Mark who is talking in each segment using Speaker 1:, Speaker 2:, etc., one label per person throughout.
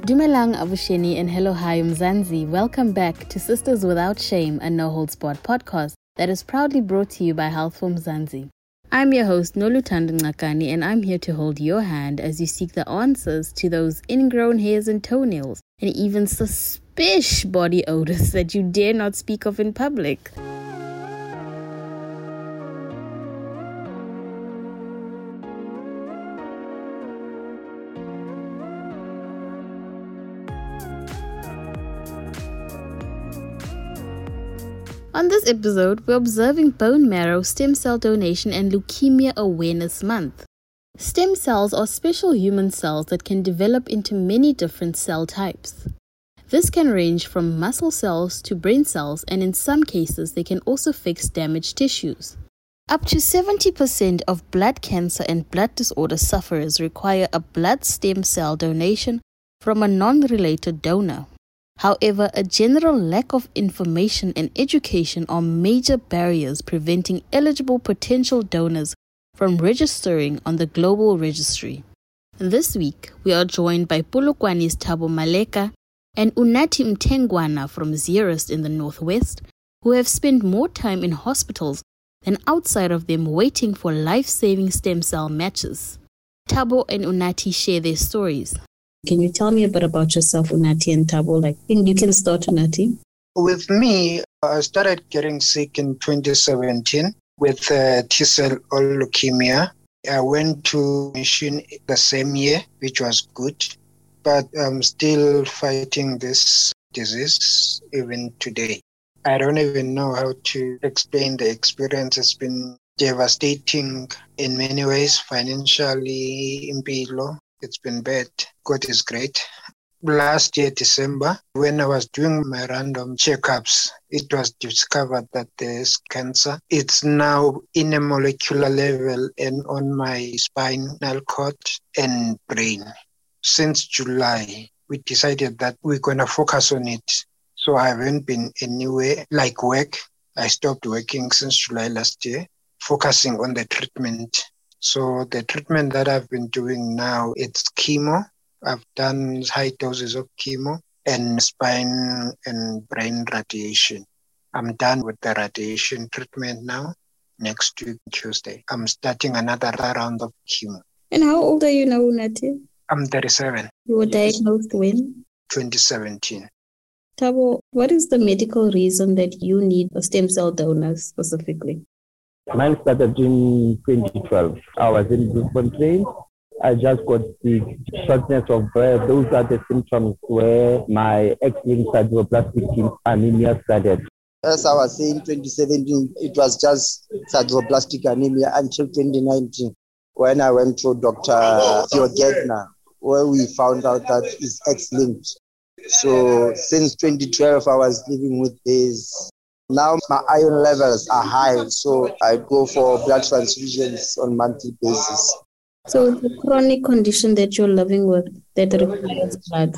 Speaker 1: Dumelang Abusheni and hello hi Mzansi. Welcome back to Sisters Without Shame, a no holds barred podcast that is proudly brought to you by Health for Mzansi. I'm your host Nolutando Ngakani and I'm here to hold your hand as you seek the answers to those ingrown hairs and toenails and even suspicious body odors that you dare not speak of in public. On this episode, we're observing bone marrow stem cell donation and leukemia awareness month. Stem cells are special human cells that can develop into many different cell types. This can range from muscle cells to brain cells, and in some cases, they can also fix damaged tissues. Up to 70% of blood cancer and blood disorder sufferers require a blood stem cell donation from a non related donor. However, a general lack of information and education are major barriers preventing eligible potential donors from registering on the global registry. This week, we are joined by Polokwane's Tabo Maleka and Unati Mtengwana from Zeerust in the Northwest, who have spent more time in hospitals than outside of them waiting for life saving stem cell matches. Tabo and Unati share their stories. Can you tell me a bit about yourself, Unati and Tabo? Like, you can start, Unati.
Speaker 2: With me, I started getting sick in 2017 with uh, T cell leukemia. I went to mission the same year, which was good, but I'm still fighting this disease even today. I don't even know how to explain the experience. It's been devastating in many ways, financially, in Pilo. It's been bad. God is great. Last year, December, when I was doing my random checkups, it was discovered that there's cancer. It's now in a molecular level and on my spinal cord and brain. Since July, we decided that we're going to focus on it. So I haven't been anywhere like work. I stopped working since July last year, focusing on the treatment so the treatment that I've been doing now, it's chemo. I've done high doses of chemo and spine and brain radiation. I'm done with the radiation treatment now. Next week, Tuesday, I'm starting another round of chemo.
Speaker 1: And how old are you now, Nati?
Speaker 2: I'm 37.
Speaker 1: You were diagnosed when?
Speaker 2: 2017.
Speaker 1: Tabo, what is the medical reason that you need a stem cell donor specifically?
Speaker 3: Mine started in 2012. I was in Bloemfontein. I just got the shortness of breath. Those are the symptoms where my X-linked sideroblastic anemia started.
Speaker 4: As I was saying, 2017, it was just sideroblastic anemia until 2019 when I went to Dr. Theo where we found out that it's X-linked. So since 2012, I was living with this now my iron levels are high, so I go for blood transfusions on monthly basis.
Speaker 1: So the chronic condition that you're living with that requires blood.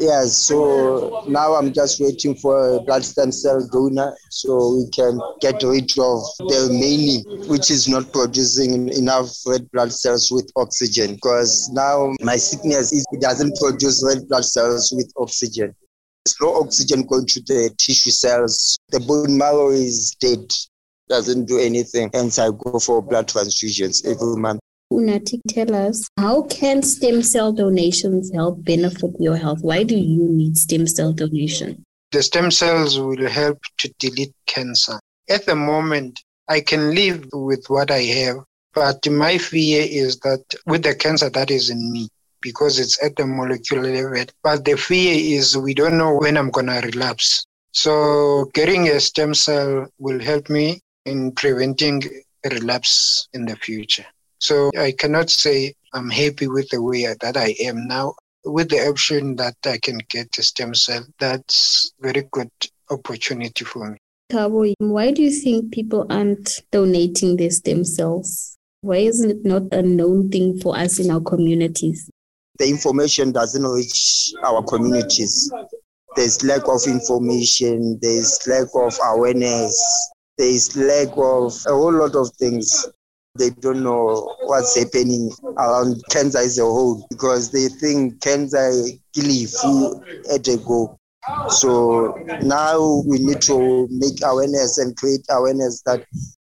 Speaker 4: Yes, so now I'm just waiting for a blood stem cell donor so we can get rid of the remaining, which is not producing enough red blood cells with oxygen. Because now my sickness is it doesn't produce red blood cells with oxygen. There's no oxygen going to the tissue cells. The bone marrow is dead, doesn't do anything. Hence, I go for blood transfusions every month.
Speaker 1: Unati, tell us how can stem cell donations help benefit your health? Why do you need stem cell donation?
Speaker 2: The stem cells will help to delete cancer. At the moment, I can live with what I have, but my fear is that with the cancer that is in me, because it's at the molecular level. But the fear is we don't know when I'm going to relapse. So getting a stem cell will help me in preventing relapse in the future. So I cannot say I'm happy with the way that I am now. With the option that I can get a stem cell, that's very good opportunity for me.
Speaker 1: Why do you think people aren't donating their stem cells? Why isn't it not a known thing for us in our communities?
Speaker 4: The information doesn't reach our communities. There's lack of information, there's lack of awareness, there's lack of a whole lot of things. They don't know what's happening around cancer as a whole because they think cancer kill at a go. So now we need to make awareness and create awareness that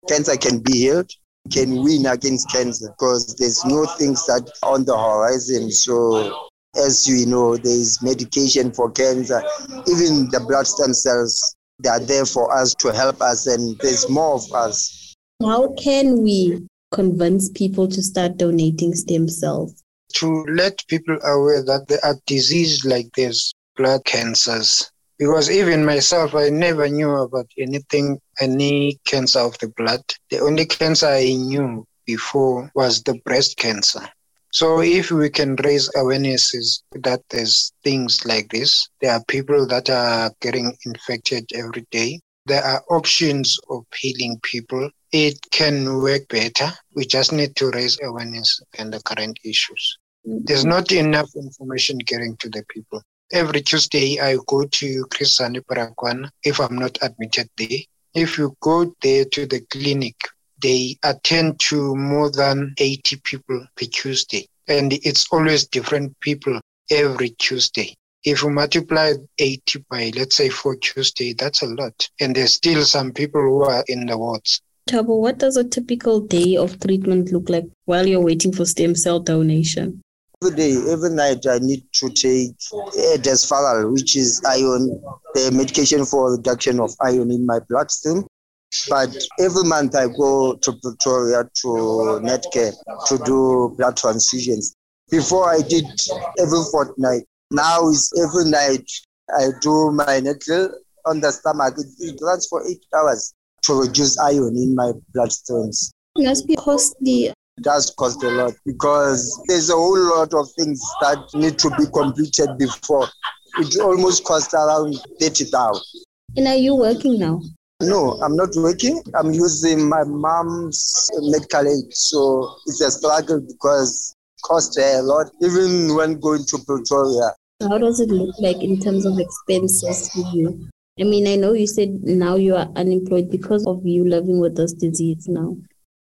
Speaker 4: cancer can be healed, can win against cancer because there's no things that on the horizon. So as you know, there is medication for cancer. Even the blood stem cells, they are there for us to help us, and there's more of us.
Speaker 1: How can we convince people to start donating stem cells?
Speaker 2: To let people aware that there are diseases like this, blood cancers. Because even myself, I never knew about anything, any cancer of the blood. The only cancer I knew before was the breast cancer. So if we can raise awarenesses that there's things like this, there are people that are getting infected every day. There are options of healing people. It can work better. We just need to raise awareness and the current issues. There's not enough information getting to the people. Every Tuesday, I go to Chris Baragwanath if I'm not admitted there. If you go there to the clinic, they attend to more than 80 people per Tuesday. And it's always different people every Tuesday. If you multiply 80 by, let's say, four Tuesday, that's a lot. And there's still some people who are in the wards.
Speaker 1: Tabo, what does a typical day of treatment look like while you're waiting for stem cell donation?
Speaker 4: Every day, every night, I need to take Desferal, which is iron, the medication for reduction of iron in my bloodstream. But every month I go to Pretoria to Netcare to do blood transfusions. Before I did every fortnight. Now is every night I do my nettle on the stomach. It, runs for eight hours to reduce iron in my bloodstreams.
Speaker 1: Must be.
Speaker 4: It does cost a lot because there's a whole lot of things that need to be completed before. It almost costs around 30,000.
Speaker 1: And are you working now?
Speaker 4: No, I'm not working. I'm using my mom's medical aid. So it's a struggle because it costs a lot, even when going to Pretoria.
Speaker 1: How does it look like in terms of expenses for you? I mean, I know you said now you are unemployed because of you living with this disease now.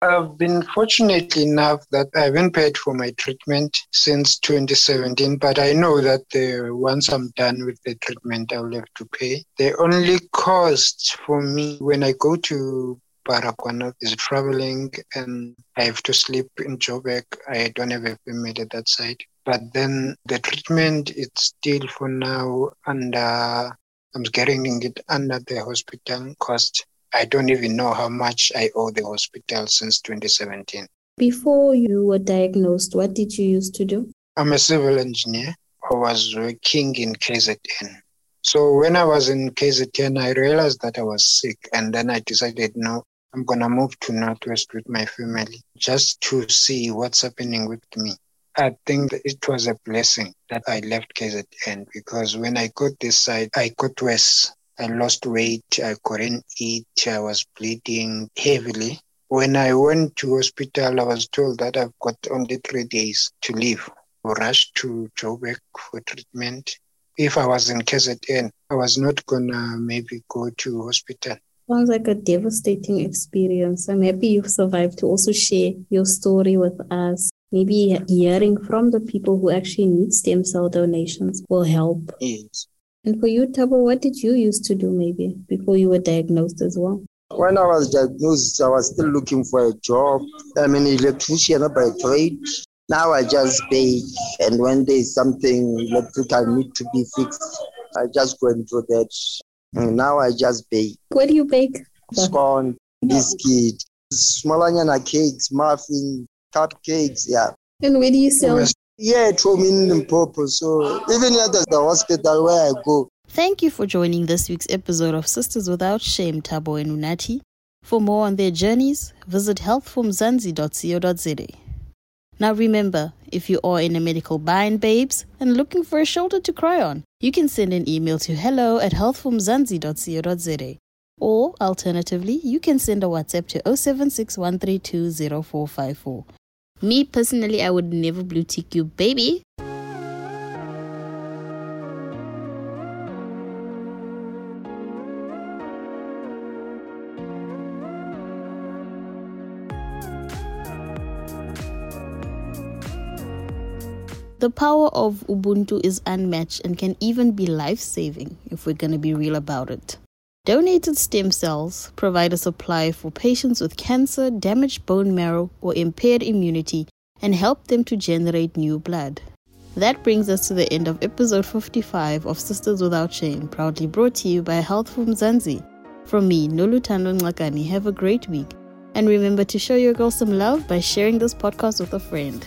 Speaker 2: I've been fortunate enough that I haven't paid for my treatment since 2017, but I know that uh, once I'm done with the treatment, I'll have to pay. The only cost for me when I go to Baragwanath is traveling and I have to sleep in Joburg. I don't have a family at that side. But then the treatment is still for now under, I'm getting it under the hospital cost. I don't even know how much I owe the hospital since 2017.
Speaker 1: Before you were diagnosed, what did you used to do?
Speaker 2: I'm a civil engineer. I was working in KZN. So when I was in KZN, I realized that I was sick. And then I decided, no, I'm going to move to Northwest with my family just to see what's happening with me. I think it was a blessing that I left KZN because when I got this side, I got worse. I lost weight. I couldn't eat. I was bleeding heavily. When I went to hospital, I was told that I've got only three days to live. I rushed to Joburg for treatment. If I was in KZN, I was not gonna maybe go to hospital.
Speaker 1: Sounds like a devastating experience. I'm happy you survived to also share your story with us. Maybe hearing from the people who actually need stem cell donations will help.
Speaker 2: Yes.
Speaker 1: And for you, Tabo, what did you used to do maybe before you were diagnosed as well?
Speaker 4: When I was diagnosed, I was still looking for a job. I'm an electrician by trade. Now I just bake, and when there's something electrical need to be fixed, I just go and do that. And now I just bake.
Speaker 1: What do you bake?
Speaker 4: Scone, biscuit, small cakes, muffins, cupcakes, yeah.
Speaker 1: And where do you sell?
Speaker 4: Yeah, it home in Limpopo. So even at the hospital where I go.
Speaker 1: Thank you for joining this week's episode of Sisters Without Shame, Tabo and Unati. For more on their journeys, visit healthformzansi.co.za. Now remember, if you are in a medical bind, babes, and looking for a shoulder to cry on, you can send an email to hello at healthformzansi.co.za. Or alternatively, you can send a WhatsApp to 0761320454. Me personally, I would never blue tick you, baby. The power of Ubuntu is unmatched and can even be life saving if we're going to be real about it. Donated stem cells provide a supply for patients with cancer, damaged bone marrow, or impaired immunity and help them to generate new blood. That brings us to the end of episode 55 of Sisters Without Shame, proudly brought to you by Health for Mzansi. From me, Nolutando Ngakani, have a great week. And remember to show your girl some love by sharing this podcast with a friend.